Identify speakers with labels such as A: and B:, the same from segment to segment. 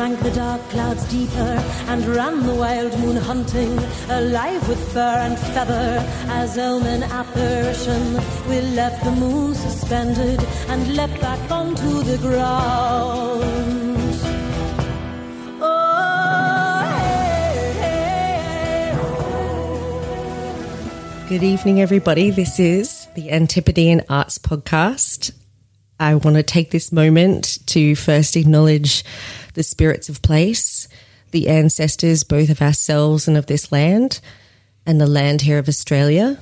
A: drank the dark clouds deeper and ran the wild moon hunting, alive with fur and feather. As omen apparition, we left the moon suspended and leapt back onto the ground.
B: Good evening, everybody. This is the Antipodean Arts Podcast. I want to take this moment to first acknowledge the spirits of place, the ancestors both of ourselves and of this land, and the land here of Australia.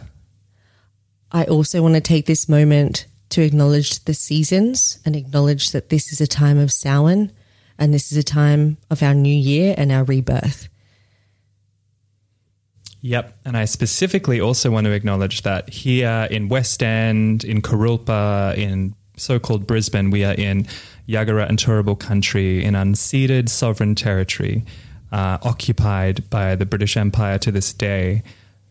B: I also want to take this moment to acknowledge the seasons and acknowledge that this is a time of Samhain and this is a time of our new year and our rebirth.
C: Yep. And I specifically also want to acknowledge that here in West End, in Kurilpa, in so called Brisbane, we are in Yagara and Turrbal country, in unceded sovereign territory, uh, occupied by the British Empire to this day.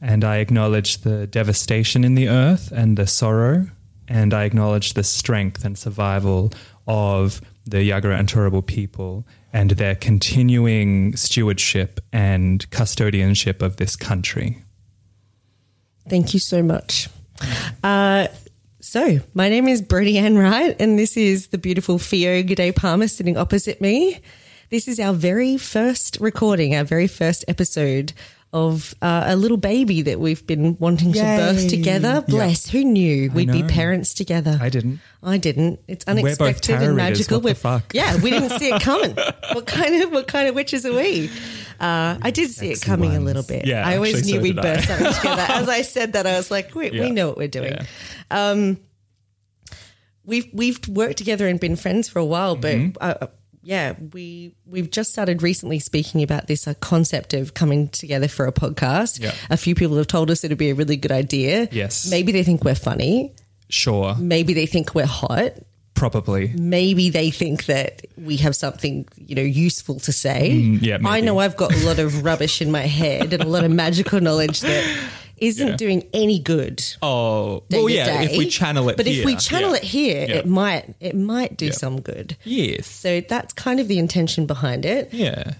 C: And I acknowledge the devastation in the earth and the sorrow. And I acknowledge the strength and survival of the Yagara and Turrbal people and their continuing stewardship and custodianship of this country.
B: Thank you so much. Uh, so, my name is Brody Ann Wright, and this is the beautiful Fio Gede Parma sitting opposite me. This is our very first recording, our very first episode of uh, a little baby that we've been wanting to birth together. Bless, who knew we'd be parents together?
C: I didn't.
B: I didn't. It's unexpected and magical.
C: What
B: We're-
C: fuck?
B: Yeah, we didn't see it coming. what kind of what kind of witches are we? Uh, I did see it
C: Sexy
B: coming a little bit.
C: Yeah,
B: I always knew
C: so
B: we'd
C: did I.
B: something together. As I said that, I was like, we, we know what we're doing.
C: Yeah.
B: We've we've worked together and been friends for a while, but
C: Mm-hmm.
B: uh, yeah, we we've just started recently speaking about this uh, concept of coming together for a podcast.
C: Yeah.
B: A few people have told us it'd be a really good idea.
C: Yes.
B: maybe they think we're funny.
C: Sure.
B: Maybe they think we're hot.
C: Probably.
B: maybe they think that we have something you know useful to say.
C: Mm, yeah,
B: I know I've got a lot of rubbish in my head and a lot of magical knowledge that isn't
C: Yeah.
B: doing any good.
C: Oh, well, yeah. If we channel it,
B: but if we channel
C: yeah.
B: it here,
C: Yeah.
B: it might it might do some good.
C: yes,
B: So that's kind of the intention behind it.
C: yeah,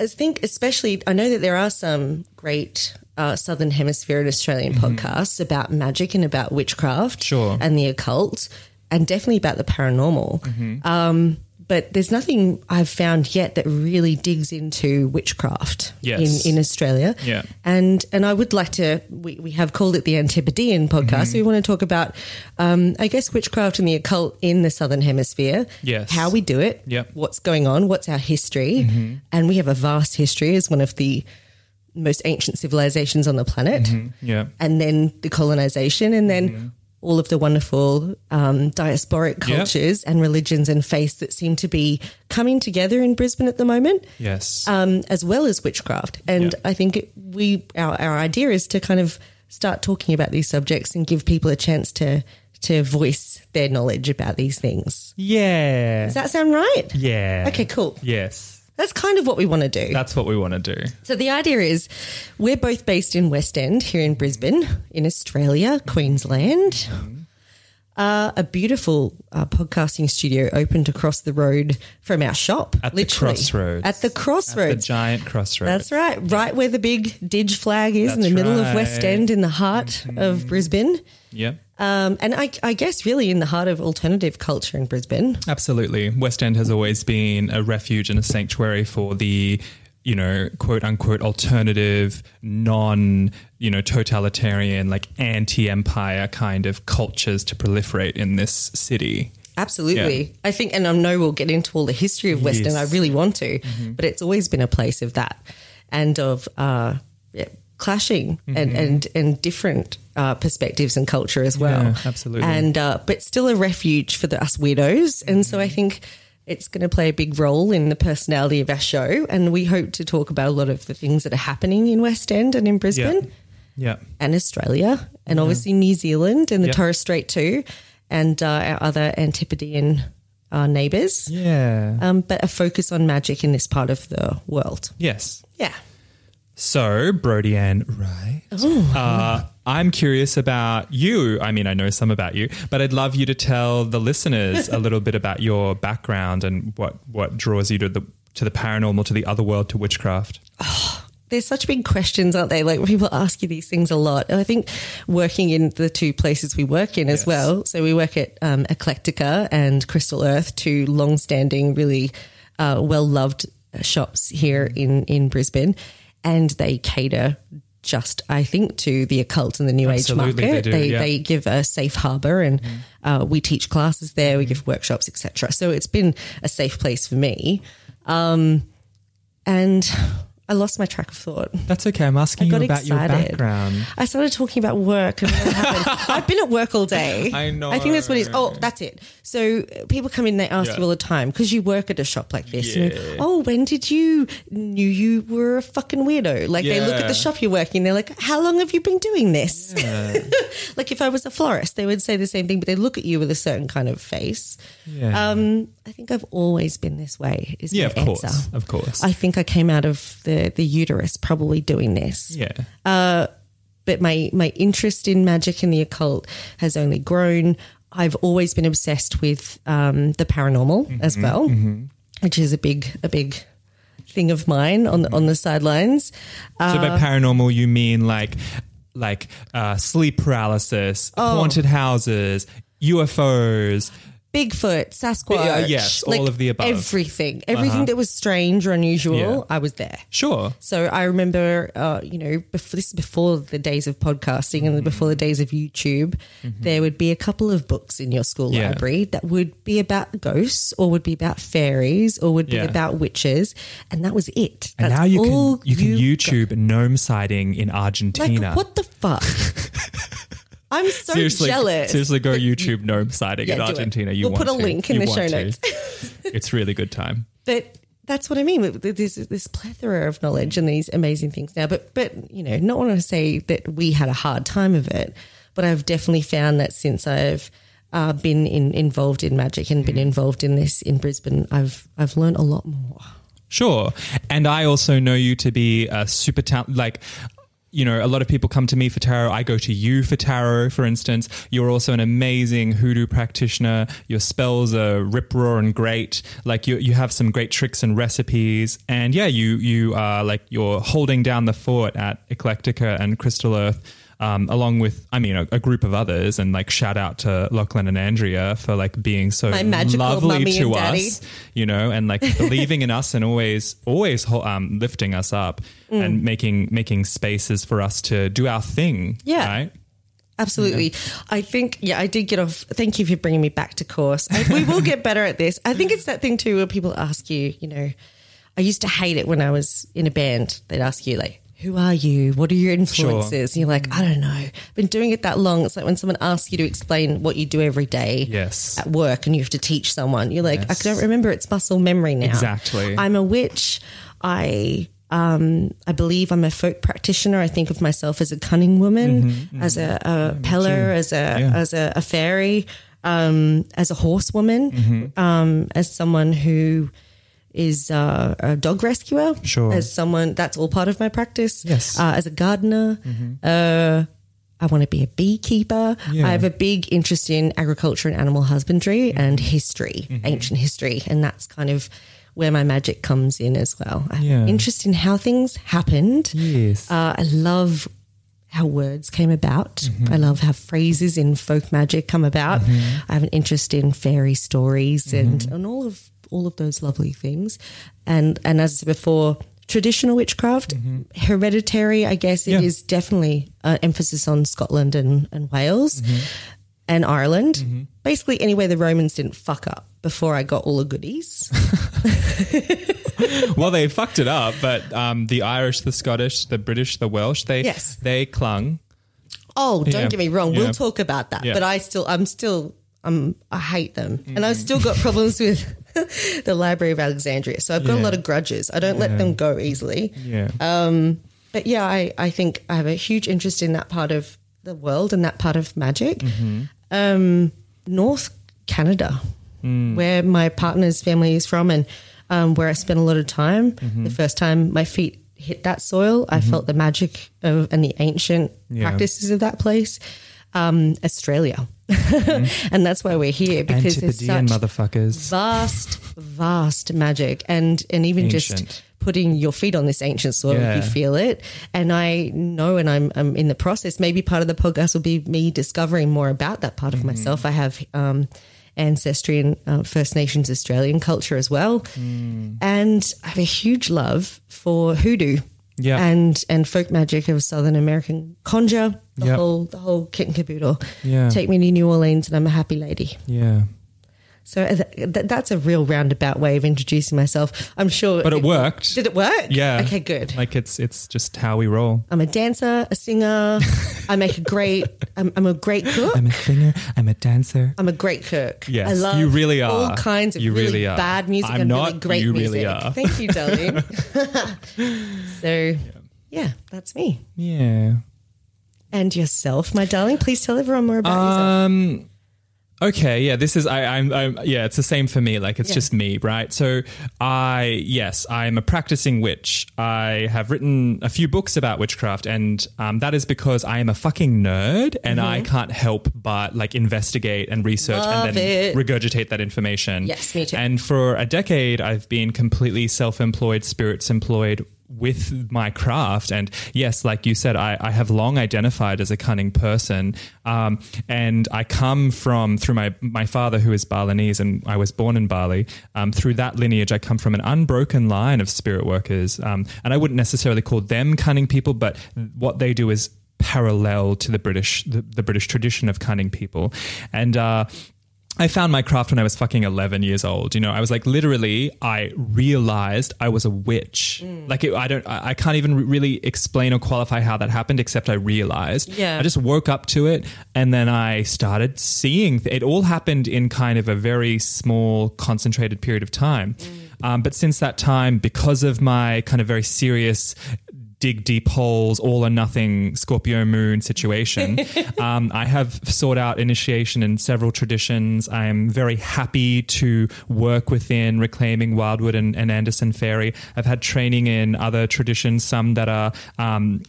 B: I think, especially, I know that there are some great uh, Southern Hemisphere and Australian podcasts about magic and about witchcraft
C: Mm-hmm. Sure.
B: and the occult, and definitely about the paranormal.
C: Mm-hmm.
B: Um, but there's nothing I've found yet that really digs into witchcraft
C: Yes.
B: in, in Australia.
C: Yeah.
B: And and I would like to, we, we have called it the Antipodean podcast.
C: Mm-hmm.
B: So we want to talk about, um, I guess, witchcraft and the occult in the Southern Hemisphere.
C: Yes.
B: How we do it.
C: Yep.
B: What's going on. What's our history. And we have a vast history as one of the most ancient civilizations on the planet.
C: yeah.
B: And then the colonization, and then all of the wonderful um, diasporic
C: Yep.
B: cultures and religions and faiths that seem to be coming together in Brisbane at the moment
C: Yes.
B: um, as well as witchcraft. And
C: Yeah.
B: I think it- we our, our idea is to kind of start talking about these subjects and give people a chance to to voice their knowledge about these things.
C: yeah.
B: Does that sound right?
C: yeah.
B: Okay, cool.
C: Yes.
B: That's kind of what we want to do.
C: That's what we want to do.
B: so the idea is we're both based in West End here in Brisbane, in Australia, Queensland. Mm-hmm. Uh, a beautiful uh, podcasting studio opened across the road from our shop.
C: At
B: literally.
C: the crossroads.
B: At the
C: At
B: crossroads.
C: the giant crossroads.
B: That's right. Right where the big Dig flag is in the
C: That's
B: middle of West. End, in the heart of Brisbane.
C: Yeah.
B: Um, and I, I guess really in the heart of alternative culture in Brisbane.
C: Absolutely. West End has always been a refuge and a sanctuary for the, you know, quote unquote alternative, non, you know, totalitarian, like anti empire kind of cultures to proliferate in this city.
B: Absolutely.
C: Yeah.
B: I think, and I know we'll get into all the history of West End,
C: Yes. Mm-hmm.
B: I really want to, but it's always been a place of that and of uh, yeah, clashing and, and, and different uh, perspectives and culture as well.
C: Mm-hmm. Yeah, absolutely.
B: And, uh, but still a refuge for the, us weirdos. And so I
C: Mm-hmm.
B: think it's going to play a big role in the personality of our show. And we hope to talk about a lot of the things that are happening in West End and in Brisbane
C: Yeah.
B: and Australia, and obviously New Zealand and the
C: Yep.
B: Torres Strait too, and uh, our other Antipodean uh, neighbours.
C: Yeah.
B: Um, but a focus on magic in this part of the world.
C: yes.
B: Yeah.
C: So, Brody Ann, right? Uh, I'm curious about you. I mean, I know some about you, but I'd love you to tell the listeners a little bit about your background and what, what draws you to the to the paranormal, to the other world, to witchcraft?
B: there's such big questions, aren't they? Like people ask you these things a lot. And I think working in the two places we work in as
C: Yes.
B: well. So we work at um, Eclectica and Crystal Earth, two long-standing, really uh, well-loved shops here in in Brisbane, and they cater. Just, I think, to the occult and the new
C: Absolutely,
B: age market.
C: they do, yeah.
B: they give a safe harbor, and uh, we teach classes there. We give workshops, etc. So it's been a safe place for me. Um, and I lost my track of thought.
C: That's okay. I'm asking you about your background.
B: I started talking about work and what happened. I've been at work all day.
C: I know.
B: I think that's what it is. Oh, that's it. So people come in, they ask
C: Yeah.
B: you all the time because you work at a shop like this.
C: Yeah.
B: oh, when did you knew you were a fucking weirdo? Like they look at the shop you're working, they're like, how long have you been doing this? like if I was a florist, they would say the same thing, but they look at you with a certain kind of face.
C: Yeah.
B: Um, I think I've always been this way. Is
C: yeah, of course.
B: answer.
C: Of course.
B: I think I came out of the the uterus probably doing this
C: yeah.
B: but my my interest in magic and the occult has only grown. I've always been obsessed with um, the paranormal as well, which is a big a big thing of mine on the, on the sidelines.
C: so
B: uh,
C: by paranormal, you mean like like uh, sleep paralysis,
B: Oh.
C: haunted houses, UFOs.
B: Bigfoot, Sasquatch,
C: Yeah, yes, all of the above.
B: everything, everything
C: Uh-huh.
B: that was strange or unusual,
C: Yeah.
B: I was there.
C: Sure.
B: So I remember, uh, you know, before, this is before the days of podcasting
C: Mm-hmm.
B: and before the days of YouTube, there would be a couple of books in your school
C: Yeah.
B: library that would be about ghosts or would be about fairies or would be
C: Yeah.
B: about witches, and that was it.
C: And
B: That's
C: now you
B: all
C: can you can. YouTube gnome sighting in Argentina.
B: Like what the fuck? I'm so
C: seriously,
B: jealous.
C: seriously, go YouTube gnome sighting
B: Yeah,
C: in. Argentina. You
B: We'll put a
C: to.
B: link in
C: You
B: the show notes.
C: it's really good time.
B: but that's what I mean. There's this plethora of knowledge and these amazing things now. But but you know, not want to say that we had a hard time of it, but I've definitely found that since I've uh, been in, involved in magic and been involved in this in Brisbane, I've I've learned a lot more.
C: Sure. And I also know you to be a super talent. Like, you know, a lot of people come to me for tarot. I go to you for tarot, for instance. You're also an amazing hoodoo practitioner. Your spells are rip roaring great. Like you, you have some great tricks and recipes. And yeah, you you are like you're holding down the fort at Eclectica and Crystal Earth. Um, along with, I mean, a, a group of others, and like shout out to Lachlan and Andrea for like being so lovely to us you know, and like believing in us and always, always um, lifting us up
B: Mm.
C: and making making spaces for us to do our thing.
B: Yeah.
C: right.
B: Absolutely. I think, yeah, I did get off. Thank you for bringing me back to course. I, we will get better at this. I think it's that thing too where people ask you, you know, I used to hate it when I was in a band. They'd ask you, like, who are you? What are your influences? And you're like, I don't know. Been doing it that long. It's like when someone asks you to explain what you do every day
C: Yes.
B: at work and you have to teach someone. You're like,
C: Yes.
B: I don't remember. It's muscle memory now.
C: Exactly.
B: I'm a witch. I um, I believe I'm a folk practitioner. I think of myself as a cunning woman, as a, a peller, as a
C: Mm-hmm, Yeah.
B: as a, a fairy, um, as a horsewoman,
C: Mm-hmm.
B: um, as someone who is uh, a dog rescuer,
C: Sure.
B: as someone that's all part of my practice.
C: Yes. Mm-hmm.
B: uh, as a gardener. Uh, I want to be a beekeeper.
C: Yeah.
B: I have a big interest in agriculture and animal husbandry
C: Mm-hmm.
B: and history, ancient history, and that's kind of where my magic comes in as well. I have
C: Yeah.
B: interest in how things happened.
C: Yes.
B: Uh, I love how words came about.
C: Mm-hmm.
B: I love how phrases in folk magic come about. I have an interest in fairy stories and,
C: Mm-hmm.
B: and all of all of those lovely things. And and as I said before, traditional witchcraft, hereditary, I guess it is
C: Mm-hmm. Yeah.
B: definitely an emphasis on Scotland and, and Wales
C: Mm-hmm.
B: and Ireland. Basically anywhere the Romans didn't fuck up before I got all the goodies.
C: well, they fucked it up, but um, the Irish, the Scottish, the British, the Welsh, they
B: Yes.
C: they clung.
B: Oh, don't
C: Yeah.
B: get me wrong.
C: Yeah.
B: We'll talk about that. But I still, I'm still, um, I hate them, and I've still got problems with the Library of Alexandria. So I've got a lot of grudges. I don't let them go easily.
C: Yeah.
B: But yeah, I, I think I have a huge interest in that part of the world and that part of magic.
C: Mm-hmm.
B: Um, North Canada,
C: Mm.
B: where my partner's family is from, and um, where I spent a lot of time.
C: Mm-hmm.
B: The first time my feet hit that soil, I felt the magic of and the ancient
C: Yeah.
B: practices of that place. Um, Australia. and that's why we're here because there's such
C: motherfuckers.
B: vast, vast magic, and and even
C: Ancient.
B: just putting your feet on this ancient soil,
C: Yeah.
B: you feel it. And I know, and I'm I'm in the process. Maybe part of the podcast will be me discovering more about that part of myself. I have. Um, ancestry and uh, First Nations Australian culture as well,
C: Mm.
B: and I have a huge love for hoodoo,
C: Yeah.
B: and and folk magic of Southern American conjure, the
C: Yep.
B: whole the whole kit and caboodle.
C: Yeah.
B: Take me to New Orleans, and I'm a happy lady.
C: Yeah.
B: So uh, th- th- that's a real roundabout way of introducing myself. I'm sure.
C: But it worked.
B: Did it work?
C: Yeah.
B: Okay, good.
C: Like it's it's just how we roll.
B: I'm a dancer, a singer. I make a great. I'm, I'm a great cook.
C: I'm a singer. I'm a dancer.
B: I'm a great cook.
C: Yes,
B: I love
C: you really are.
B: all kinds of
C: You
B: really,
C: really are.
B: bad music
C: I'm
B: and
C: not,
B: really great
C: you
B: music.
C: really are.
B: Thank you, darling. so, yeah, that's me.
C: Yeah.
B: And yourself, my darling. Please tell everyone more about yourself.
C: Um, Okay, yeah, this is I, I'm, I'm yeah, it's the same for me. Like it's
B: Yeah.
C: just me, right? So I yes, I'm a practicing witch. I have written a few books about witchcraft, and um, that is because I am a fucking nerd, and I can't help but like investigate and research
B: Mm-hmm. Love
C: and then
B: it.
C: regurgitate that information.
B: Yes, me too.
C: And for a decade, I've been completely self-employed, spirits employed with my craft. And yes, like you said, I, I have long identified as a cunning person. Um, and I come from, through my, my father, who is Balinese, and I was born in Bali. Um, through that lineage, I come from an unbroken line of spirit workers. Um, and I wouldn't necessarily call them cunning people, but what they do is parallel to the British, the, the British tradition of cunning people. And, uh, I found my craft when I was fucking 11 years old. You know, I was like, literally, I realized I was a witch. Like, it, I don't, I I can't even really explain or qualify how that happened, except I realized.
B: Yeah.
C: I just woke up to it and then I started seeing. Th- it all happened in kind of a very small, concentrated period of time. Um, but since that time, because of my kind of very serious dig deep holes, all or nothing Scorpio moon situation. um, I have sought out initiation in several traditions. I am very happy to work within reclaiming Wildwood and, and Anderson Feri. I've had training in other traditions, some that are um,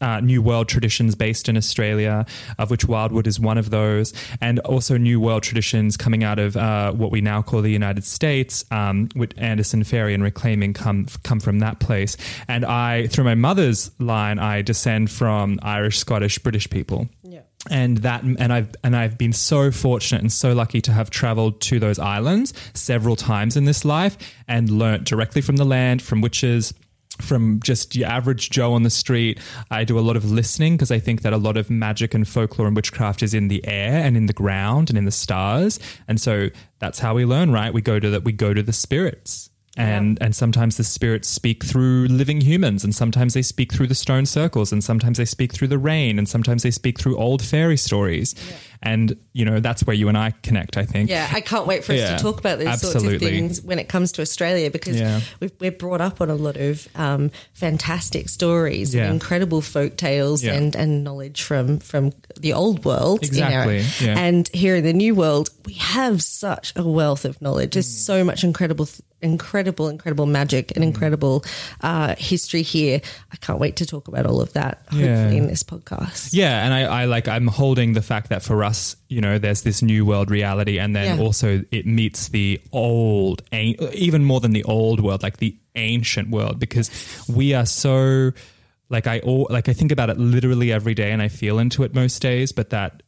C: uh, New World traditions based in Australia, of which Wildwood is one of those, and also New World traditions coming out of uh, what we now call the United States, um, with Anderson Feri and reclaiming come come from that place. And I, through my mother's line, I descend from Irish, Scottish, British people
B: Yeah.
C: and that and I've and I've been so fortunate and so lucky to have traveled to those islands several times in this life and learnt directly from the land from witches from just your average Joe on the street. I do a lot of listening because I think that a lot of magic and folklore and witchcraft is in the air and in the ground and in the stars. And so that's how we learn, right? We go to that we go to the spirits. And and sometimes the spirits speak through living humans, and sometimes they speak through the stone circles, and sometimes they speak through the rain, and sometimes they speak through old fairy stories. And you know that's where you and I connect. I think.
B: Yeah, I can't wait for us
C: Yeah,
B: to talk about these sorts of things when it comes to Australia because
C: Yeah.
B: we've, we're brought up on a lot of um, fantastic stories
C: Yeah.
B: and incredible folk tales
C: Yeah.
B: and, and knowledge from, from the old world.
C: Exactly, yeah.
B: And here in the new world, we have such a wealth of knowledge. There's
C: Mm.
B: so much incredible, incredible, incredible magic and incredible uh, history here. I can't wait to talk about all of that, hopefully,
C: Yeah.
B: in this podcast.
C: Yeah, and I, I like I'm holding the fact that for us, you know, there's this new world reality, and then
B: Yeah.
C: also it meets the old, even more than the old world, like the ancient world, because we are so like I all like I think about it literally every day, and I feel into it most days, but that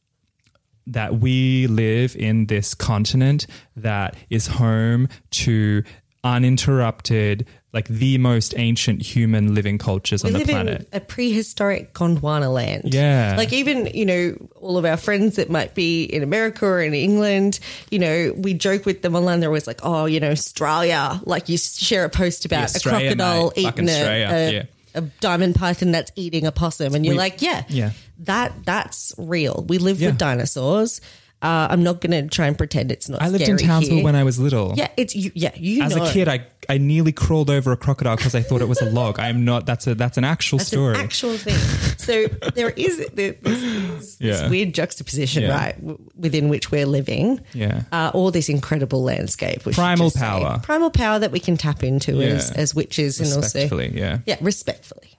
C: that we live in this continent that is home to uninterrupted like the most ancient human living cultures on
B: we
C: the planet
B: in a prehistoric Gondwana land.
C: Yeah.
B: Like even, you know, all of our friends that might be in America or in England, you know, we joke with them online. They're always like, oh, you know, Australia. Like you share a post about a crocodile
C: mate.
B: Eating a,
C: Australia,
B: a,
C: yeah.
B: A diamond python that's eating a possum. And you're
C: We-
B: like, yeah,
C: Yeah.
B: that that's real. We live
C: Yeah.
B: with dinosaurs. Uh, I'm not going to try and pretend it's not
C: I lived in Townsville
B: here.
C: when I was little.
B: Yeah, it's you. Yeah, you
C: As
B: know.
C: a kid, I, I nearly crawled over a crocodile because I thought it was a log. I'm not. That's a that's an actual
B: That's
C: story.
B: an actual thing. So there is this, this, this
C: Yeah.
B: weird juxtaposition,
C: Yeah.
B: right, w- within which we're living.
C: Yeah.
B: Uh, all this incredible landscape.
C: Primal
B: just say.
C: power.
B: Primal power that we can tap into as,
C: Yeah.
B: as witches and also.
C: Respectfully, yeah.
B: Yeah, respectfully.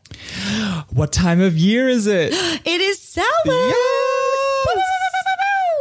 C: What time of year is it?
B: It is Samhain.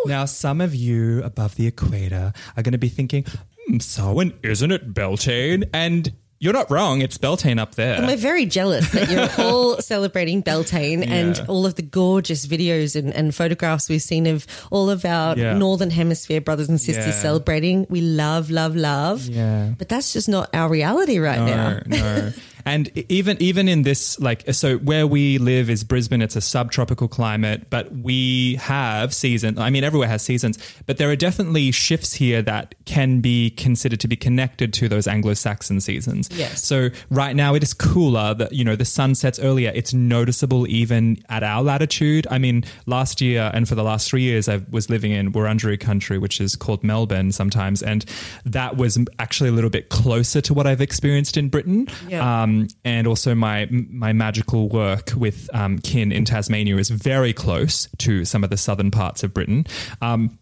C: Now, some of you above the equator are going to be thinking, hmm, Samhain, isn't it Beltane? And you're not wrong. It's Beltane up there.
B: And we're very jealous that you're all celebrating Beltane and all of the gorgeous videos and, and photographs we've seen of all of our
C: Yeah.
B: Northern Hemisphere brothers and sisters
C: Yeah.
B: celebrating. We love, love, love.
C: Yeah.
B: But that's just not our reality right now.
C: No, no. And even even in this, like, so where we live is Brisbane. It's a subtropical climate, but we have seasons. I mean, everywhere has seasons, but there are definitely shifts here that can be considered to be connected to those Anglo-Saxon seasons.
B: Yes.
C: So right now it is cooler. That you know the sun sets earlier. It's noticeable even at our latitude. I mean, last year and for the last three years, I was living in Wurundjeri country, which is called Melbourne sometimes, and that was actually a little bit closer to what I've experienced in Britain.
B: Yeah.
C: Um, and also my my magical work with um, kin in Tasmania is very close to some of the southern parts of Britain. Um,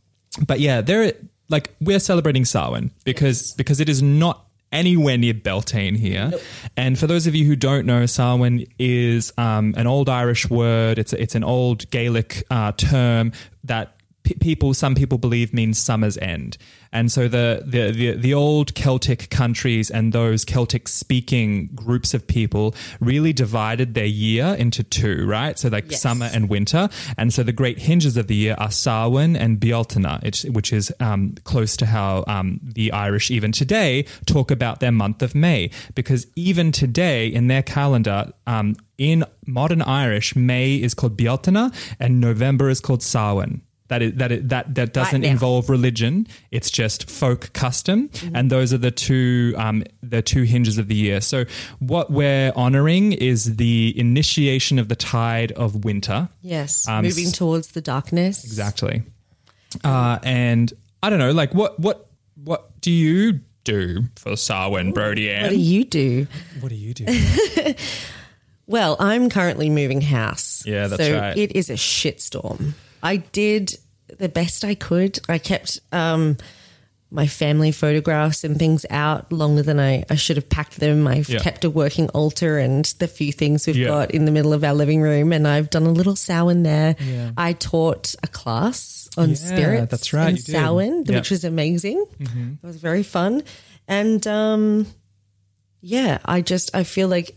C: but yeah, there like we're celebrating Samhain because because it is not anywhere near Beltane here. And for those of you who don't know, Samhain is um, an old Irish word. It's it's an old Gaelic uh, term that p- people some people believe means summer's end. And so the, the the the old celtic countries and those celtic speaking groups of people really divided their year into two right? So like
B: Yes.
C: summer and winter. And so the great hinges of the year are Samhain and Bealtaine which is um, close to how um, the Irish even today talk about their month of May. Because even today in their calendar um, in modern Irish May is called Bealtaine and November is called Samhain that is, that it, that that doesn't
B: now.
C: involve religion. It's just folk custom, and those are the two um, the two hinges of the year. So what we're honoring is the initiation of the tide of winter.
B: Yes.
C: Um,
B: Moving towards the darkness.
C: Exactly. Uh, and I don't know, like what what what do you do for Samhain, Brody
B: What do you do?
C: What do you do?
B: Well, I'm currently moving house.
C: Yeah, that's
B: so
C: right.
B: It is a shitstorm. I did the best I could. I kept um, my family photographs and things out longer than I, I should have packed them. I've
C: Yeah.
B: kept a working altar and the few things we've
C: Yeah.
B: got in the middle of our living room, and I've done a little Samhain there.
C: Yeah.
B: I taught a class on
C: Yeah,
B: spirits
C: that's right,
B: and. Samhain.
C: Mm-hmm.
B: which was amazing. It was very fun. And um, yeah, I just I feel like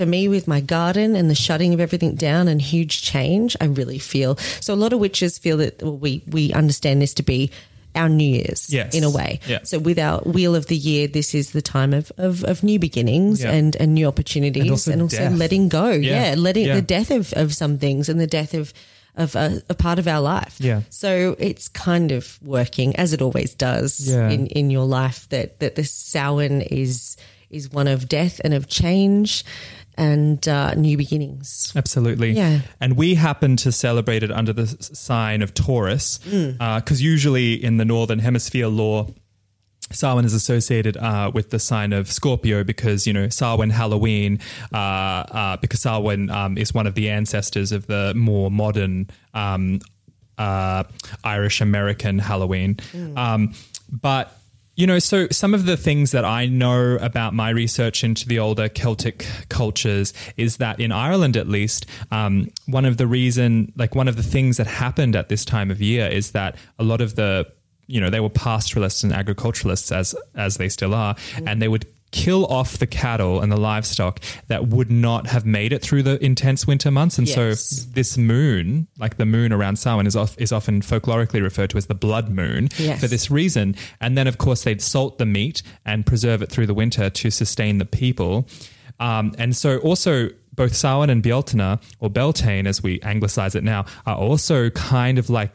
B: for me with my garden and the shutting of everything down and huge change, I really feel so. A lot of witches feel that well, we we understand this to be our New Year's
C: Yes.
B: in a way.
C: Yeah.
B: So with our wheel of the year, this is the time of of, of new beginnings
C: Yeah.
B: and and new opportunities
C: And also death.
B: letting go.
C: Yeah.
B: Yeah, letting the death of of some things and the death of. Of a, a part of our life,
C: Yeah.
B: So it's kind of working as it always does in in your life. That that the Samhain is is one of death and of change and uh, new beginnings.
C: Absolutely.
B: Yeah.
C: And we happen to celebrate it under the sign of Taurus, because usually in the Northern Hemisphere lore, Samhain is associated uh, with the sign of Scorpio because, you know, Samhain, Halloween, uh, uh, because Samhain um, is one of the ancestors of the more modern um, uh, Irish American Halloween. Um, but you know, so some of the things that I know about my research into the older Celtic cultures is that in Ireland, at least, um, one of the reason, like one of the things that happened at this time of year is that a lot of the, you know, they were pastoralists and agriculturalists as as they still are, and they would kill off the cattle and the livestock that would not have made it through the intense winter months, and
B: Yes.
C: so this moon, like the moon around Samhain, is, of, is often folklorically referred to as the blood moon
B: Yes.
C: for this reason. And then, of course, they'd salt the meat and preserve it through the winter to sustain the people. Um, and so, also, both Samhain and Bealtaine, or Beltane as we anglicize it now, are also kind of like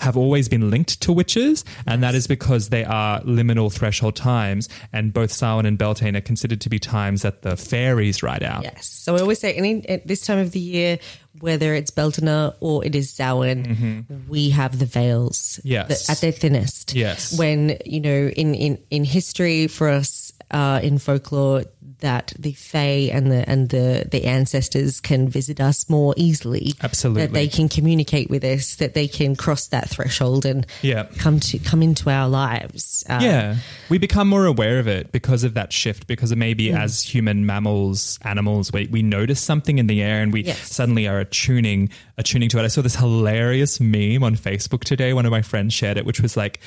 C: have always been linked to witches, and that is because they are liminal threshold times, and both Samhain and Beltane are considered to be times that the fairies ride out.
B: Yes. So I always say, any at this time of the year, whether it's Beltane or it is Samhain, we have the veils
C: Mm-hmm. Yes.
B: the- at their thinnest.
C: Yes.
B: When you know, in in in history for us uh, in folklore, that the Fae and the and the the ancestors can visit us more easily.
C: Absolutely.
B: that they can communicate with us, that they can cross that threshold and
C: Yeah.
B: come to come into our lives. Uh,
C: Yeah, we become more aware of it because of that shift. Because maybe
B: Mm.
C: as human mammals, animals, we, we notice something in the air and we
B: Yes.
C: suddenly are attuning attuning to it. I saw this hilarious meme on Facebook today. One of my friends shared it, which was like,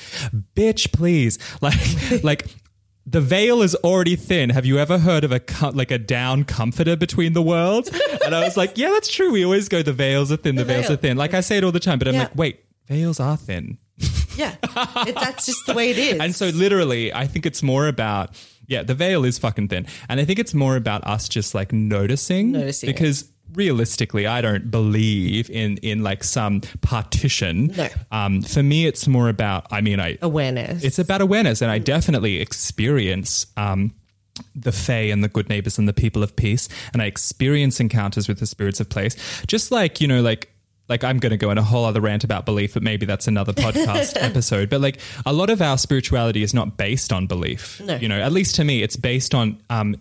C: "Bitch, please!" Like, like. The veil is already thin. Have you ever heard of a like a down comforter between the worlds? And I was like, yeah, that's true. We always go, the veils are thin, the, veils
B: veil.
C: are thin. Like I say it all the time, but I'm like, wait, veils are thin.
B: yeah, It- that's just the way it is.
C: And so, literally, I think it's more about yeah, the veil is fucking thin, and I think it's more about us just like noticing,
B: Noticing it.
C: Realistically, I don't believe in in like some partition.
B: No.
C: um, for me, it's more about. I mean, I
B: awareness.
C: it's about awareness, and I definitely experience. Um, the Fae and the good neighbors and the people of peace, and I experience encounters with the spirits of place. Just like you know, like like I'm going to go in a whole other rant about belief, but maybe that's another podcast episode. But like a lot of our spirituality is not based on belief.
B: No.
C: You know, at least to me, it's based on um,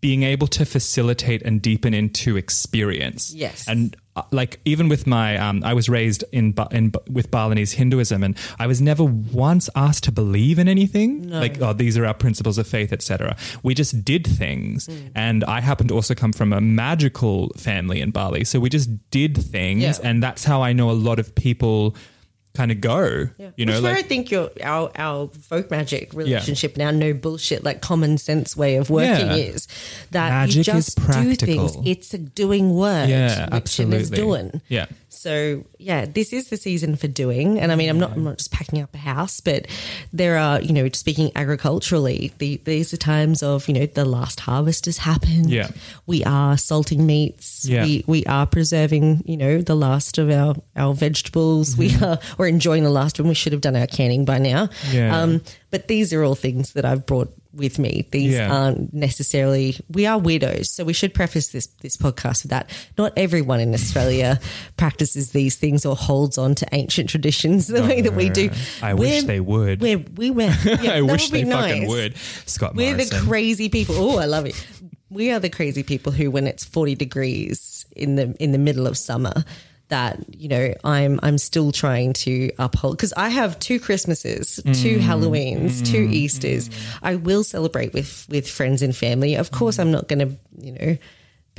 C: being able to facilitate and deepen into experience.
B: Yes.
C: and uh, like even with my, um, I was raised in, Ba- in Ba- with Balinese Hinduism, and I was never once asked to believe in anything. Like, oh, these are our principles of faith, etc. We just did things,
B: Mm.
C: and I happen to also come from a magical family in Bali, so we just did things,
B: Yeah.
C: and that's how I know a lot of people kind of go. You know,
B: Which where I think your our our folk magic relationship now, no bullshit, like common sense way of working
C: Yeah.
B: is that
C: Magic
B: you
C: is
B: just do things. It's a doing word.
C: yeah,
B: which
C: absolutely.
B: It is doing.
C: Yeah.
B: So yeah, this is the season for doing, and I mean, I'm not I'm not just packing up a house, but there are you know, speaking agriculturally, the, these are times of you know the last harvest has happened.
C: Yeah.
B: we are salting meats.
C: Yeah.
B: We we are preserving you know the last of our our vegetables. We are we're enjoying the last one. We should have done our canning by now.
C: Yeah.
B: Um, but these are all things that I've brought with me. These
C: Yeah.
B: aren't necessarily. We are weirdos, so we should preface this this podcast with that. Not everyone in Australia practices these things or holds on to ancient traditions the way that we do.
C: I wish they would.
B: We're, we were. Yeah,
C: I wish
B: would be
C: they fucking
B: nice.
C: would. Scott
B: We're
C: Morrison.
B: the crazy people. Oh, I love it. We are the crazy people who, when it's forty degrees in the in the middle of summer, that you know I'm I'm still trying to uphold because I have two Christmases,
C: Mm.
B: two Halloweens, two Easters. I will celebrate with with friends and family. Of course, I'm not going to you know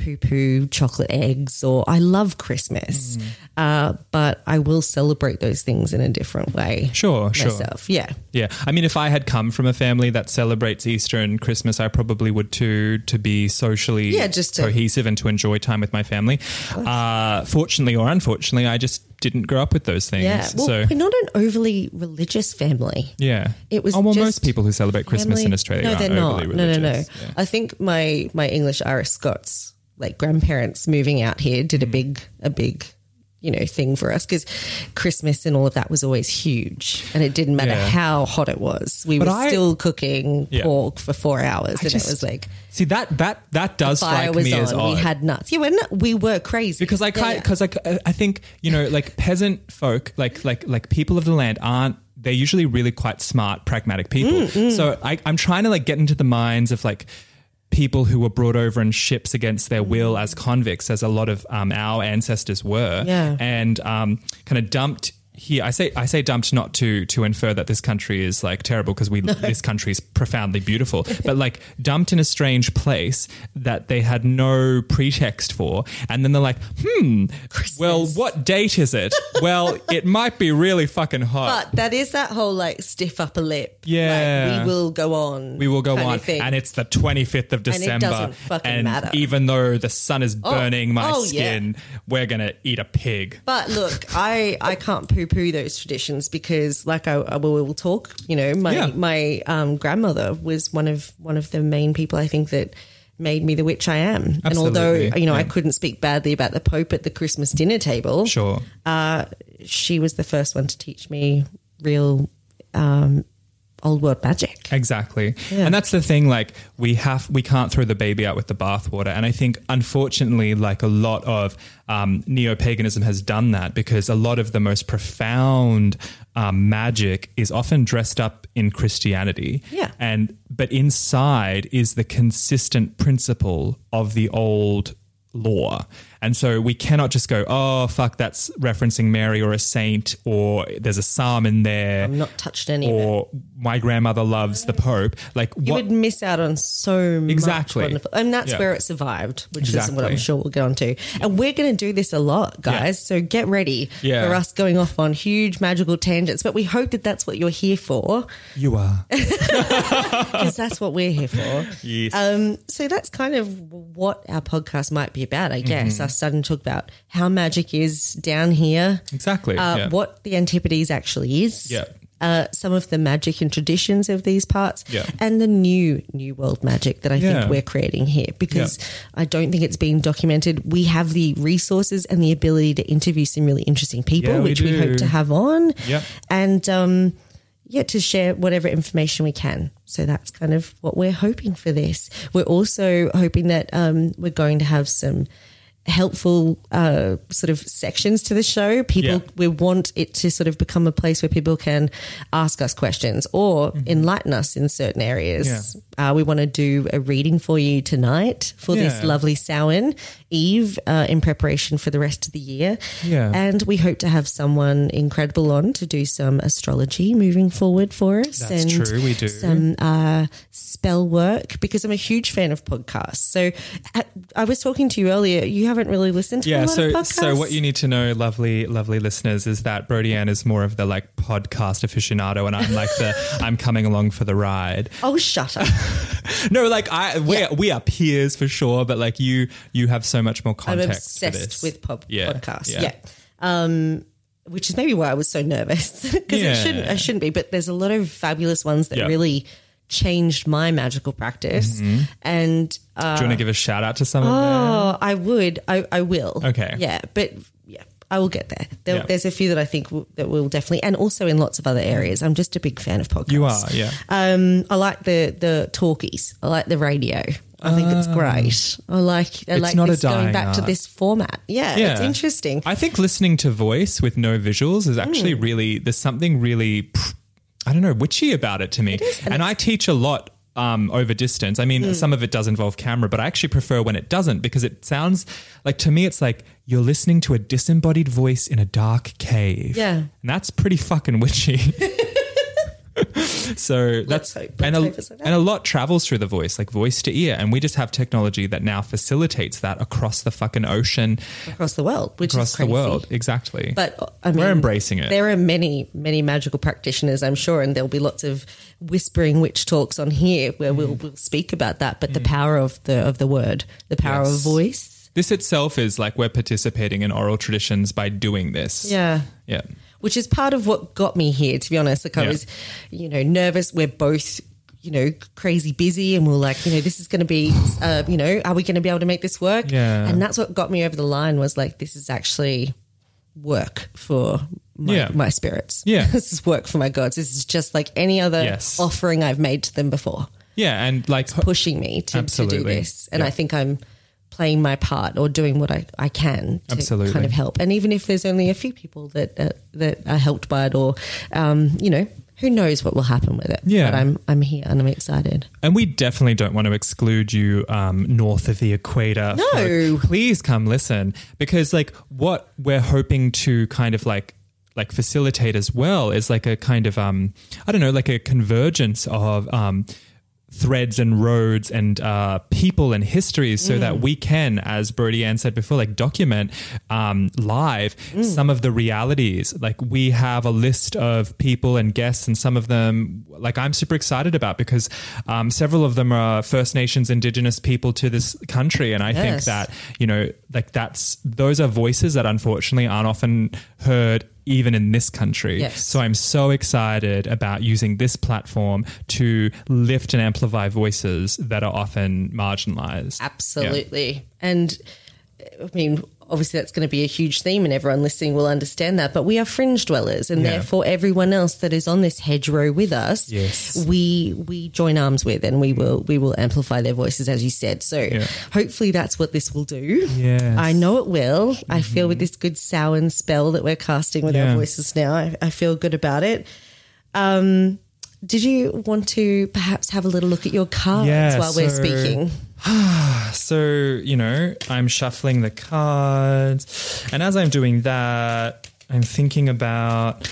B: poo poo chocolate eggs or I love Christmas,
C: Mm.
B: uh, but I will celebrate those things in a different way.
C: Sure, sure.
B: yeah.
C: Yeah, I mean, if I had come from a family that celebrates Easter and Christmas, I probably would too to be socially
B: Yeah, just to-
C: cohesive and to enjoy time with my family. Uh, fortunately or unfortunately, I just didn't grow up with those things.
B: Yeah, well,
C: so
B: we're not an overly religious family.
C: yeah,
B: It was
C: oh well, most people who celebrate Christmas in Australia
B: No, they're not.
C: overly
B: No, no, no.
C: Yeah.
B: I think my my English Irish Scots like grandparents moving out here did a
C: Mm.
B: big a big you know thing for us because Christmas and all of that was always huge, and it didn't matter
C: Yeah.
B: how hot it was. We
C: But
B: were
C: I-
B: still cooking
C: Yeah.
B: pork for four hours, and
C: just-
B: it was like
C: See that that that does
B: fire
C: strike
B: was
C: me
B: on.
C: as odd.
B: We had nuts. Yeah, we're not, we were crazy
C: because I kind
B: yeah.
C: because like I think you know like peasant folk like like like people of the land aren't they're usually really quite smart pragmatic people
B: Mm,
C: so I, I'm trying to like get into the minds of like people who were brought over in ships against their will as convicts as a lot of um, our ancestors were
B: Yeah.
C: and um, kind of dumped here I say I say dumped not to to infer that this country is like terrible because we this country is profoundly beautiful but like dumped in a strange place that they had no pretext for and then they're like hmm well what date is it well it might be really fucking hot
B: But that is that whole like stiff upper lip.
C: Yeah.
B: like, we will go on.
C: we will go on and it's the 25th of December, and it
B: doesn't fucking
C: and
B: matter.
C: even though the sun is burning my
B: Oh, yeah.
C: skin we're gonna eat a pig
B: But look, I, I can't poo poo those traditions because, like I, I will will talk. You know, my
C: Yeah.
B: my um, grandmother was one of one of the main people I think that made me the witch I am. And although you know I couldn't speak badly about the Pope at the Christmas dinner table,
C: sure
B: uh, she was the first one to teach me real um, old world magic.
C: Exactly. And that's the thing, like we have we can't throw the baby out with the bathwater. And I think unfortunately, like a lot of um, neo paganism has done that because a lot of the most profound um, magic is often dressed up in Christianity.
B: Yeah.
C: And but inside is the consistent principle of the old law. And so we cannot just go, oh, fuck, that's referencing Mary or a saint, or there's a psalm in there,
B: I'm not touched any
C: or my grandmother loves the Pope. Like,
B: You
C: what?
B: would miss out on so
C: Exactly.
B: much wonderful, and that's
C: Yeah.
B: where it survived, which is what I'm sure we'll get onto. And we're going to do this a lot, guys. So get ready
C: Yeah.
B: for us going off on huge magical tangents. But we hope that that's what you're here for,
C: you are.
B: because that's what we're here for.
C: Yes.
B: Um, so that's kind of what our podcast might be about, I guess.
C: Mm-hmm.
B: To talk about how magic is down here,
C: exactly.
B: uh,
C: yeah.
B: what the Antipodes actually is.
C: Yeah.
B: Uh, some of the magic and traditions of these parts,
C: Yeah.
B: and the new New World magic that I
C: Yeah.
B: think we're creating here because I don't think it's been documented. We have the resources and the ability to interview some really interesting people,
C: Yeah, we
B: which we,
C: do.
B: hope to have on. And um, yeah, to share whatever information we can. So that's kind of what we're hoping for this. We're also hoping that um, we're going to have some helpful uh, sort of sections to the show. People,
C: Yeah.
B: we want it to sort of become a place where people can ask us questions or enlighten us in certain areas.
C: Mm-hmm. Yeah.
B: Uh, we want to do a reading for you tonight for this
C: Yeah.
B: lovely Samhain Eve uh, in preparation for the rest of the year.
C: Yeah.
B: And we hope to have someone incredible on to do some astrology moving forward for us.
C: That's
B: and
C: true, we do.
B: Some uh, spell work because I'm a huge fan of podcasts. So uh, I was talking to you earlier. You haven't really listened to a
C: yeah,
B: lot
C: so
B: of podcasts.
C: so what you need to know, lovely, lovely listeners, is that Brody Ann is more of the like podcast aficionado, and I'm like the I'm coming along for the ride.
B: Oh, shut up.
C: No, like I we
B: Yeah.
C: we are peers for sure, but like you you have so much more context. I'm
B: obsessed with pop-
C: Yeah,
B: podcasts.
C: yeah.
B: Yeah. Um, which is maybe why I was so nervous because
C: Yeah.
B: it shouldn't. I shouldn't be. But there's a lot of fabulous ones that
C: Yeah.
B: really changed my magical practice.
C: Mm-hmm.
B: And uh,
C: Do you want to give a shout out to some of them?
B: oh, I would. I, I will.
C: Okay.
B: Yeah, but yeah. I will get there. there
C: Yeah.
B: There's a few that I think will, that will definitely, and also in lots of other areas. I'm just a big fan of podcasts.
C: You are, yeah.
B: Um, I like the the talkies. I like the radio. I think it's great. I like. I
C: It's
B: like
C: not a
B: this going
C: dying
B: back to
C: art.
B: this format. Yeah, it's interesting.
C: I think listening to voice with no visuals is actually
B: Hmm.
C: really there's something really pff, I don't know witchy about it to me. and I teach a lot um, over distance. I
B: Hmm.
C: mean, some of it does involve camera, but I actually prefer when it doesn't because it sounds like to me it's like you're listening to a disembodied voice in a dark cave.
B: Yeah.
C: and that's pretty fucking witchy. so that's
B: hope-
C: and, a,
B: that.
C: and a lot travels through the voice, like voice to ear, and we just have technology that now facilitates that across the fucking ocean,
B: across the world, which
C: across the world. Exactly.
B: But I mean,
C: We're embracing it.
B: There are many, many magical practitioners, I'm sure, and there'll be lots of whispering witch talks on here where we'll,
C: Mm.
B: we'll speak about that. But the power of the of the word, the power
C: Yes.
B: of voice,
C: this itself is like we're participating in oral traditions by doing this.
B: yeah.
C: Yeah.
B: Which is part of what got me here, to be honest. Like I
C: Yeah.
B: was, you know, nervous. We're both, you know, crazy busy, and we're like, you know, this is going to be, uh, you know, are we going to be able to make this work?
C: Yeah.
B: And that's what got me over the line was like, this is actually work for my,
C: Yeah.
B: my spirits.
C: Yeah.
B: this is work for my gods. This is just like any other
C: Yes.
B: offering I've made to them before,
C: Yeah. And like,
B: pushing me to, to do this. And
C: Yeah.
B: I think I'm playing my part or doing what I, I can to
C: Absolutely.
B: kind of help. And even if there's only a few people that uh, that are helped by it, or um, you know, who knows what will happen with it?
C: Yeah.
B: but I'm I'm here and I'm excited.
C: and we definitely don't want to exclude you um, north of the equator.
B: No.
C: folk. please come listen because like what we're hoping to kind of like like facilitate as well is like a kind of um I don't know like a convergence of um threads and roads and uh, people and histories so that we can, as Brody Ann said before, like document um, live some of the realities. Like we have a list of people and guests, and some of them, like I'm super excited about because um, several of them are First Nations, Indigenous people to this country, and I think that you know, like that's those are voices that unfortunately aren't often heard. Even in this country.
B: Yes.
C: So I'm so excited about using this platform to lift and amplify voices that are often marginalized.
B: Absolutely. And I mean, obviously that's going to be a huge theme and everyone listening will understand that, but we are fringe dwellers and
C: Yeah.
B: therefore everyone else that is on this hedgerow with us,
C: Yes.
B: we we join arms with and we will we will amplify their voices as you said. So
C: Yeah.
B: hopefully that's what this will do.
C: Yes. Mm-hmm.
B: I know it will. I feel with this good Samhain spell that we're casting with
C: Yeah.
B: our voices now, I, I feel good about it. Um did you want to perhaps have a little look at your cards
C: Yeah,
B: while we're speaking?
C: So, you know, I'm shuffling the cards. And as I'm doing that, I'm thinking about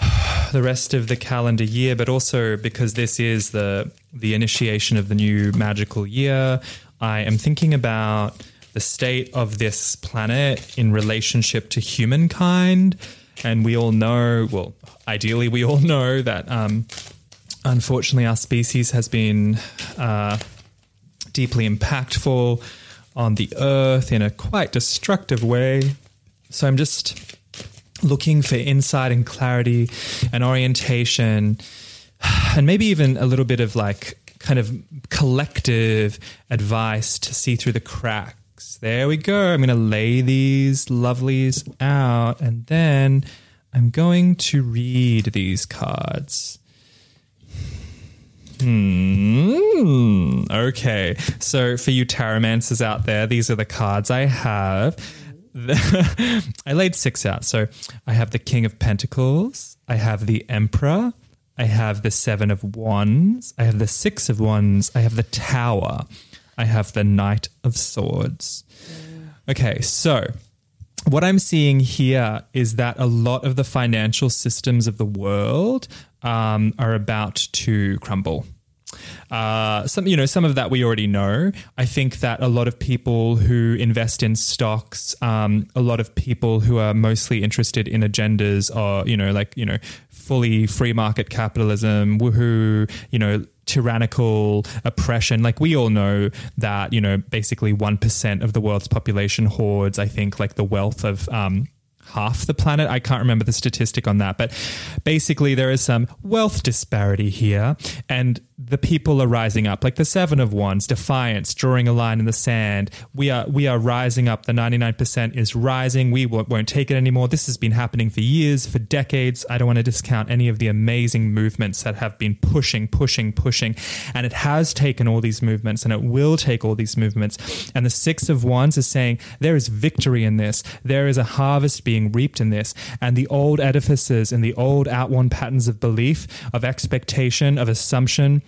C: the rest of the calendar year, but also because this is the the initiation of the new magical year, I am thinking about the state of this planet in relationship to humankind. And we all know, well, ideally, we all know that um, unfortunately our species has been uh, deeply impactful on the earth in a quite destructive way. So I'm just looking for insight and clarity and orientation, and maybe even a little bit of like kind of collective advice to see through the cracks. There we go. I'm going to lay these lovelies out, and then I'm going to read these cards. Hmm. Okay. So for you taromancers out there, these are the cards I have. I laid six out. So I have the King of Pentacles. I have the Emperor. I have the Seven of Wands. I have the Six of Wands. I have the Tower. I have the Knight of Swords. Okay. So what I'm seeing here is that a lot of the financial systems of the world um, are about to crumble. Uh, some, you know, some of that we already know. I think that a lot of people who invest in stocks, um, a lot of people who are mostly interested in agendas, are you know, like you know, fully free market capitalism, woohoo, you know, tyrannical oppression. Like we all know that you know, basically one percent of the world's population hoards. I think like the wealth of. Um, half the planet. I can't remember the statistic on that, but basically there is some wealth disparity here and the people are rising up like the 7 of wands, defiance, drawing a line in the sand. We are we are rising up. The 99% is rising. We won't, won't take it anymore. This has been happening for years, for decades. I don't want to discount any of the amazing movements that have been pushing, pushing, pushing, and it has taken all these movements and it will take all these movements. And the 6 of wands is saying there is victory in this. There is a harvest being reaped in this. And the old edifices and the old outworn patterns of belief, of expectation, of assumption,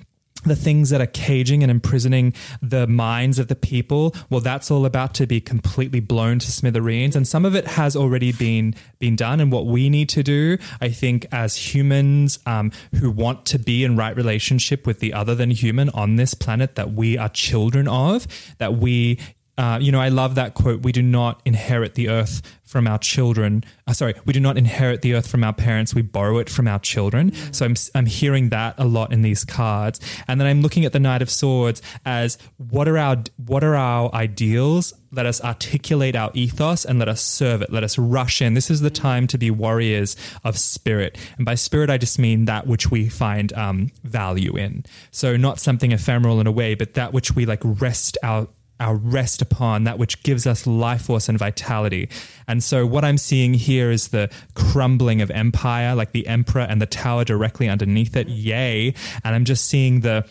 C: the things that are caging and imprisoning the minds of the people well that's all about to be completely blown to smithereens. And some of it has already been been done. And what we need to do i think as humans um, who want to be in right relationship with the other than human on this planet that we are children of that we uh, you know, I love that quote. We do not inherit the earth from our children. Uh, sorry, we do not inherit the earth from our parents. We borrow it from our children. So I'm, I'm hearing that a lot in these cards. And then I'm looking at the Knight of Swords as what are our what are our ideals? Let us articulate our ethos and let us serve it. Let us rush in. This is the time to be warriors of spirit. And by spirit, I just mean that which we find um, value in. So not something ephemeral in a way, but that which we like rest our our rest upon that which gives us life force and vitality. And so what I'm seeing here is the crumbling of empire, like the emperor and the tower directly underneath it. Yay. And I'm just seeing the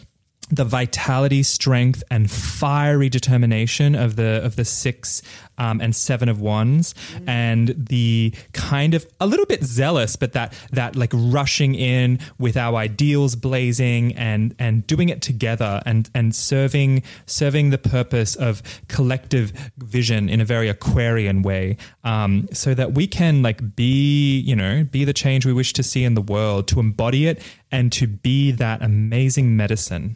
C: the vitality, strength, and fiery determination of the of the six um, and seven of wands, and the kind of a little bit zealous, but that that like rushing in with our ideals blazing and and doing it together and and serving serving the purpose of collective vision in a very Aquarian way, um, so that we can like be you know be the change we wish to see in the world, to embody it, and to be that amazing medicine.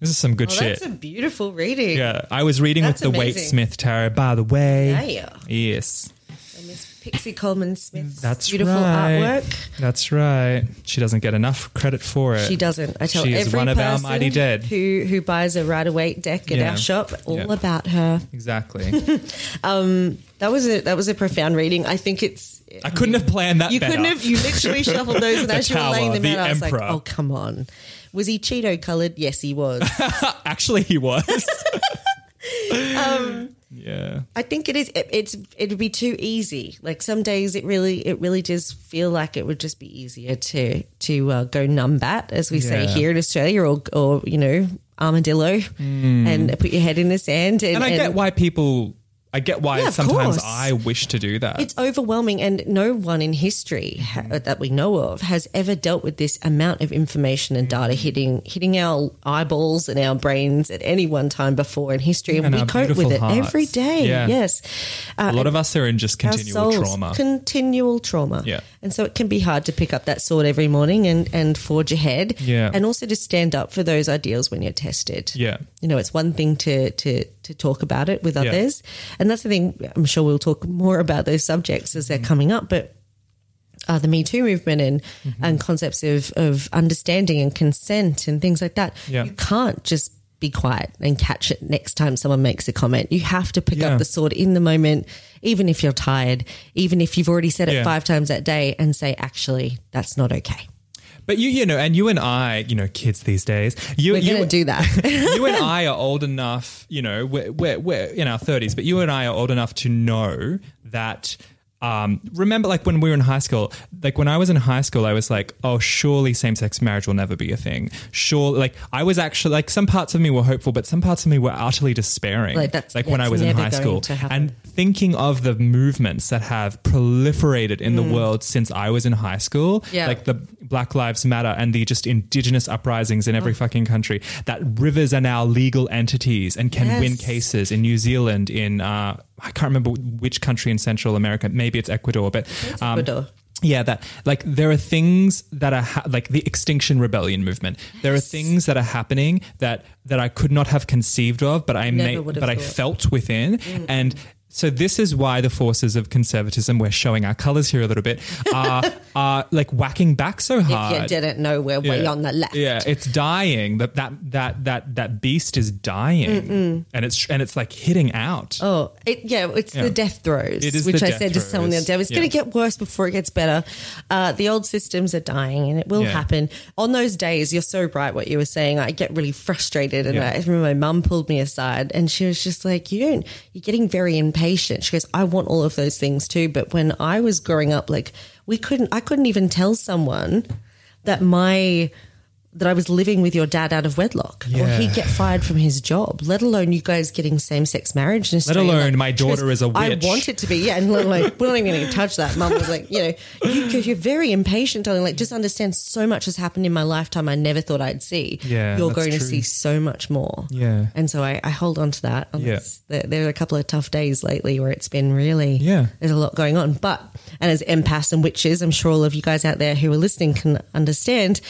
C: This is some good
B: Oh,
C: shit.
B: that's a beautiful reading.
C: yeah, I was reading
B: That's
C: with the
B: amazing.
C: Smith tarot, by the way.
B: Yeah.
C: Yes,
B: And Miss Pixie Colman Smith's
C: that's
B: beautiful
C: right.
B: artwork.
C: That's right. She doesn't get enough credit for it.
B: She doesn't. I tell
C: She is
B: every
C: one of our mighty dead.
B: who who buys a Rider Waite deck at
C: Yeah.
B: our shop. All
C: Yeah.
B: about her.
C: Exactly.
B: Um, that was a that was a profound reading. I think it's
C: I couldn't have planned that
B: you
C: better.
B: couldn't have. You literally shuffled those, and as you were laying them
C: the
B: out, I was like, "Oh, come on." Was he Cheeto coloured? Yes, he was.
C: Actually, he was.
B: Um,
C: yeah.
B: I think it is. It, it's it'd be too easy. Like some days, it really it really does feel like it would just be easier to to uh, go numbat, as we say here in Australia, or or you know armadillo, and put your head in the sand. And,
C: And I get why people I get why
B: Yeah,
C: sometimes
B: course.
C: I wish to do that.
B: It's overwhelming, and no one in history ha- that we know of has ever dealt with this amount of information and data mm-hmm. hitting hitting our eyeballs and our brains at any one time before in history, and,
C: And
B: we cope with it
C: hearts.
B: every day.
C: Yeah.
B: Yes,
C: a lot uh, of us are in just continual trauma.
B: continual trauma.
C: Yeah.
B: and so it can be hard to pick up that sword every morning and and forge ahead.
C: Yeah.
B: and also to stand up for those ideals when you're tested.
C: Yeah.
B: you know, it's one thing to to to talk about it with
C: Yeah.
B: others, and that's the thing. I'm sure we'll talk more about those subjects as
C: Mm-hmm.
B: they're coming up, but. Uh, the Me Too movement and
C: Mm-hmm.
B: and concepts of of understanding and consent and things like that.
C: Yeah.
B: You can't just be quiet and catch it next time someone makes a comment. You have to pick
C: Yeah.
B: up the sword in the moment, even if you're tired, even if you've already said it
C: Yeah.
B: five times that day, and say, actually, that's not okay.
C: But you, you know, and you and I, you know, kids these days, you,
B: We're
C: you,
B: to do that.
C: you and I are old enough, you know, we're, we're, we're in our 30s, but you and I are old enough to know that. Um, remember, like when we were in high school, like when I was in high school, I was like, oh, surely same sex marriage will never be a thing. Sure. Like I was actually, like some parts of me were hopeful, but some parts of me were utterly despairing.
B: Like, that's- like
C: when I was in high school. And thinking of the movements that have proliferated in the world since I was in high school,
B: Mm. Yeah.
C: like the Black Lives Matter and the just indigenous uprisings in every
B: Oh.
C: fucking country, that rivers are now legal entities and can win cases in New Zealand, in uh, I can't remember which country in Central America, maybe it's Ecuador, but um,
B: Ecuador.
C: yeah, that like there are things that are ha- like the Extinction Rebellion movement. There are things that are happening that that I could not have conceived of, but I
B: Never
C: may,
B: would have
C: but I felt within, and so this is why the forces of conservatism, we're showing our colors here a little bit, are are like whacking back so hard.
B: if you didn't know, we're way
C: Yeah.
B: on the left.
C: Yeah, it's dying. That that that that that beast is dying, and it's and it's like hitting out.
B: Oh, it, yeah, it's
C: Yeah.
B: the death throes,
C: It is
B: which I said to someone the other day.
C: throes.
B: It's going to get worse before it gets better. Uh, the old systems are dying, and it will
C: Yeah.
B: happen. On those days, you're so right. What you were saying, I get really frustrated, and
C: Yeah.
B: I remember my mum pulled me aside, and she was just like, "You don't. You're getting very impatient." She goes, "I want all of those things too, but when I was growing up, like we couldn't. I couldn't even tell someone that my." That I was living with your dad out of wedlock, or he'd get fired from his job. Let alone you guys getting same-sex marriage. In
C: Let alone my daughter is a witch."
B: I want it to be, yeah. And we're like, we're not even going to touch that. Mum was like, you know, you, you're very impatient, darling. Like, just understand so much has happened in my lifetime I never thought I'd see.
C: Yeah,
B: You're going to see so much more.
C: Yeah.
B: And so I, I hold on to that.
C: Yeah.
B: There, there are a couple of tough days lately where it's been really,
C: Yeah.
B: there's a lot going on. But, and as empaths and witches, I'm sure all of you guys out there who are listening can understand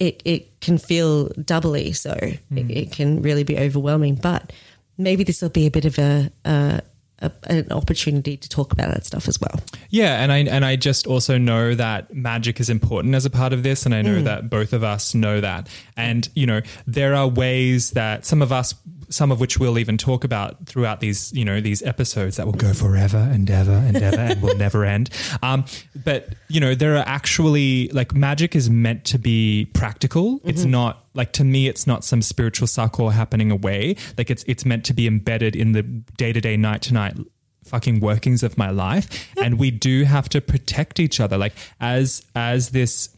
B: it, it can feel doubly so.
C: Hmm.
B: It, it can really be overwhelming. But maybe this will be a bit of a, a, a an opportunity to talk about that stuff as well.
C: Yeah, and I and I just also know that magic is important as a part of this, and I
B: Mm.
C: know that both of us know that. And you know, there are ways that some of us, some of which we'll even talk about throughout these, you know, these episodes that will go forever and ever and ever and will never end. Um, but you know, there are actually like magic is meant to be practical. It's
B: Mm-hmm.
C: not like to me, it's not some spiritual succor happening away. Like it's it's meant to be embedded in the day to day, night to night fucking workings of my life and we do have to protect each other like as as this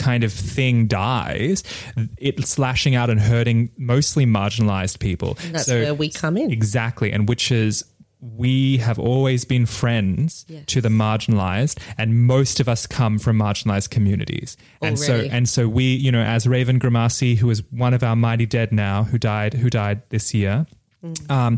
C: kind of thing dies it's slashing out and hurting mostly marginalized people
B: And that's where we come in.
C: exactly and which is we have always been friends
B: Yes.
C: to the marginalized and most of us come from marginalized communities and so and so we you know as Raven Grimassi who is one of our mighty dead now who died who died this year
B: Mm.
C: um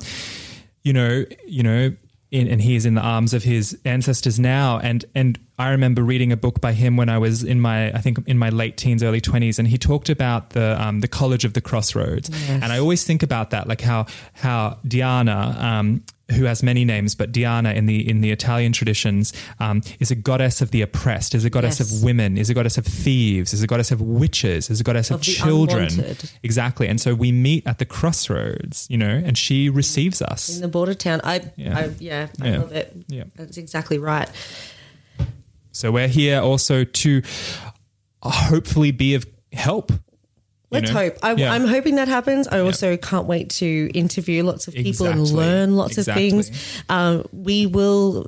C: you know, you know, in, and he is in the arms of his ancestors now. And and I remember reading a book by him when I was in my, I think in my late teens, early twenties, and he talked about the um, the College of the Crossroads.
B: Yes.
C: And I always think about that, like how how Diana. Um, who has many names, but Diana in the in the Italian traditions um, is a goddess of the oppressed, is a goddess
B: Yes.
C: of women, is a goddess of thieves, is a goddess of witches, is a goddess of,
B: Of
C: children.
B: unwanted.
C: Exactly. And so we meet at the crossroads, you know, and she receives us.
B: In the border town. I,
C: Yeah.
B: I yeah, I
C: Yeah.
B: love it.
C: Yeah.
B: That's exactly right.
C: So we're here also to hopefully be of help.
B: Let's
C: know?
B: hope. I,
C: Yeah.
B: I'm hoping that happens. I also can't wait to interview lots of people and learn lots
C: Exactly.
B: of things. Um, we will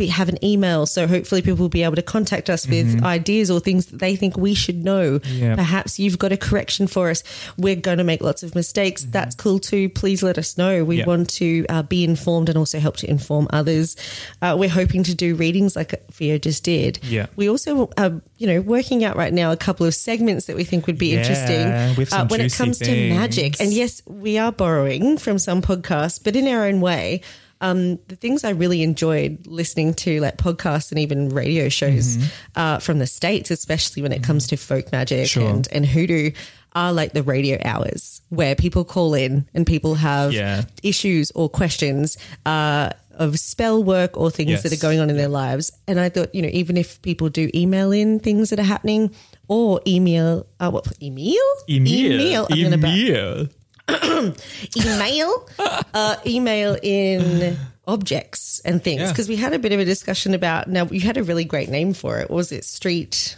B: be, have an email. So hopefully people will be able to contact us with ideas or things that they think we should know. Perhaps you've got a correction for us. We're going to make lots of mistakes. That's cool too. Please let us know. We want to uh, be informed and also help to inform others. Uh, we're hoping to do readings like Fio just did.
C: Yeah.
B: We also are, you know, working out right now a couple of segments that we think would be
C: Yeah,
B: interesting uh, when it comes to magic. And yes, we are borrowing from some podcasts, but in our own way. Um, the things I really enjoyed listening to, like podcasts and even radio shows
C: Mm-hmm.
B: uh, from the States, especially when it comes to folk magic
C: Sure.
B: and, and hoodoo, are like the radio hours where people call in and people have
C: Yeah.
B: issues or questions uh, of spell work or things
C: Yes.
B: that are going on in their lives. And I thought, you know, even if people do email in things that are happening or email, uh, what, email? Email. Ba-
C: Emil.
B: email, uh, email in objects and things
C: Yeah.
B: because we had a bit of a discussion about. Now you had a really great name for it. What was it street?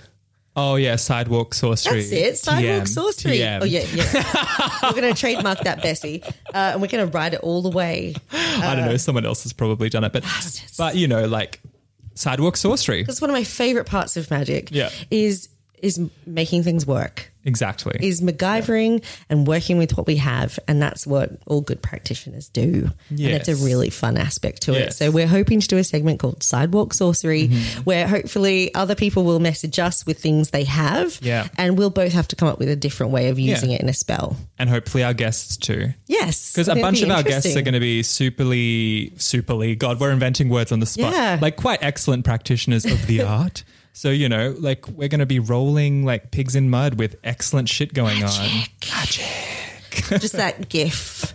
C: Oh yeah, sidewalk sorcery.
B: That's it. Sidewalk
C: TM.
B: sorcery.
C: TM.
B: Oh yeah, yeah. we're going to trademark that, Bessie, uh, and we're going to ride it all the way.
C: I don't know. Someone else has probably done it, but but you know, like sidewalk sorcery.
B: That's one of my favorite parts of magic.
C: Yeah.
B: is is making things work.
C: Exactly.
B: Is MacGyvering and working with what we have, and that's what all good practitioners do. And it's a really fun aspect to it. So we're hoping to do a segment called Sidewalk Sorcery,
C: Mm-hmm.
B: where hopefully other people will message us with things they have,
C: Yeah.
B: and we'll both have to come up with a different way of using
C: Yeah.
B: it in a spell.
C: and hopefully our guests too.
B: Yes,
C: Because a bunch of our guests are going to be superly, superly, God, we're inventing words on the spot.
B: Yeah.
C: Like quite excellent practitioners of the art. So, you know, like we're going to be rolling like pigs in mud with excellent shit going on. Magic.
B: Just that gif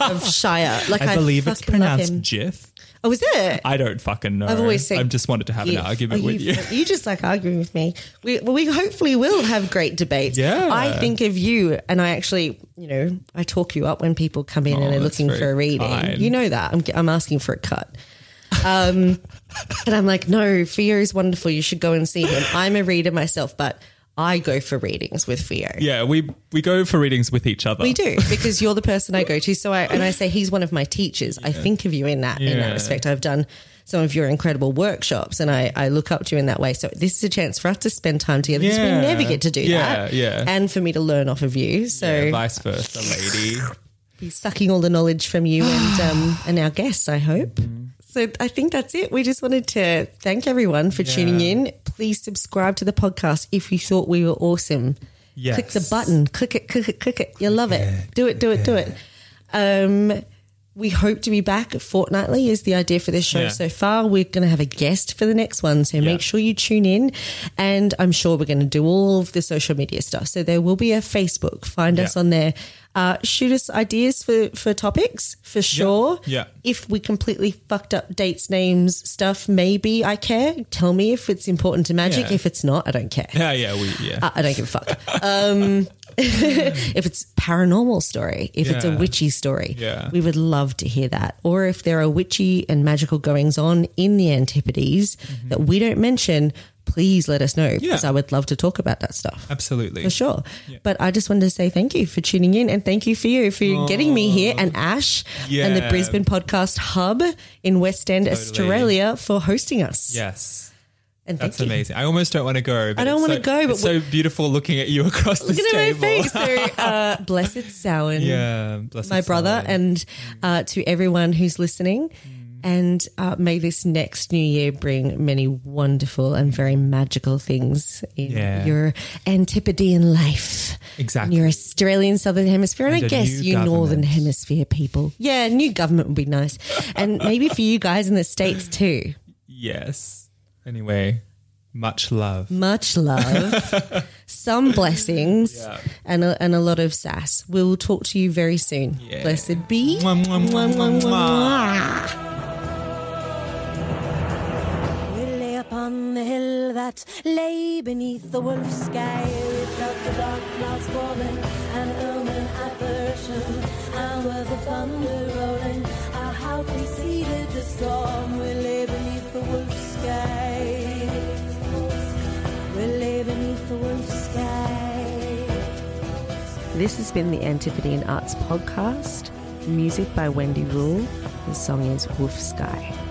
B: of Shire. Like I,
C: I believe it's pronounced. GIF.
B: Oh, is it?
C: I don't fucking know.
B: I've always said
C: I just wanted to have
B: GIF.
C: an argument
B: Oh,
C: with you.
B: You just like arguing with me. We, well, we hopefully will have great debates.
C: Yeah.
B: I think of you, and I actually, you know, I talk you up when people come in oh, and
C: Oh,
B: are looking for a reading.
C: kind.
B: You know that. I'm, I'm asking for a cut. Um, and I'm like, no, Fio is wonderful. You should go and see him. I'm a reader myself, but I go for readings with Fio.
C: Yeah, we we go for readings with each other.
B: We do because you're the person I go to. So I and I say he's one of my teachers. I think of you in that in that respect. I've done some of your incredible workshops, and I, I look up to you in that way. So this is a chance for us to spend time together because we never get to do
C: Yeah,
B: that.
C: yeah.
B: and for me to learn off of you. So
C: Yeah, vice versa, lady.
B: be sucking all the knowledge from you and um, and our guests. I hope. So I think that's it. We just wanted to thank everyone for tuning in. Please subscribe to the podcast if you thought we were awesome.
C: Yes.
B: Click the button. Click it. Click it. Click it. You'll love it. Do it. Do it. Do it. Um, we hope to be back fortnightly is the idea for this show
C: Yeah.
B: so far. We're going to have a guest for the next one. So make sure you tune in. And I'm sure we're going to do all of the social media stuff. So there will be a Facebook. Find us on there. Uh, shoot us ideas for, for topics for sure.
C: Yeah.
B: If we completely fucked up dates, names, stuff, maybe I care. Tell me if it's important to magic.
C: Yeah.
B: If it's not, I don't care.
C: Yeah, yeah, we yeah.
B: I I don't give a fuck. Um, if it's paranormal story, if it's a
C: Yeah.
B: witchy story,
C: Yeah.
B: we would love to hear that. Or if there are witchy and magical goings on in the Antipodes that we don't mention, please let us know because
C: Mm-hmm.
B: I would love to talk about that stuff.
C: Absolutely.
B: For sure. But I just wanted to say thank you for tuning in and thank you for you for getting me here and Ash and the
C: Yeah.
B: Brisbane Podcast Hub in West End, Australia for hosting us.
C: Yes.
B: And
C: That's
B: you.
C: amazing. I almost don't want to go.
B: I don't wanna
C: so-
B: go, but
C: it's so beautiful looking at you across
B: the
C: table.
B: Look
C: at
B: my face. So, uh, blessed Samhain,
C: yeah, bless
B: my brother, and uh, to everyone who's listening. And uh, may this next new year bring many wonderful and very magical things in
C: Yeah.
B: your Antipodean life.
C: Exactly.
B: Your Australian Southern Hemisphere. And,
C: And
B: I guess you Northern. Hemisphere people. Yeah, new government would be nice. And maybe for you guys in the States too.
C: yes. Anyway, much love.
B: Much love, some blessings,
C: Yeah.
B: and, a, and a lot of sass. We'll talk to you very soon.
C: Yeah.
B: Blessed be.
C: Mwah, mwah, mwah, mwah, mwah.
A: We lay upon the hill that lay beneath the wolf sky. We felt the dark clouds falling, an omen apparition, and with the thunder rolling, our house preceded the storm. We lay beneath
B: This has been the Antipodean Arts Podcast. Music by Wendy Rule. The song is Wolf Sky.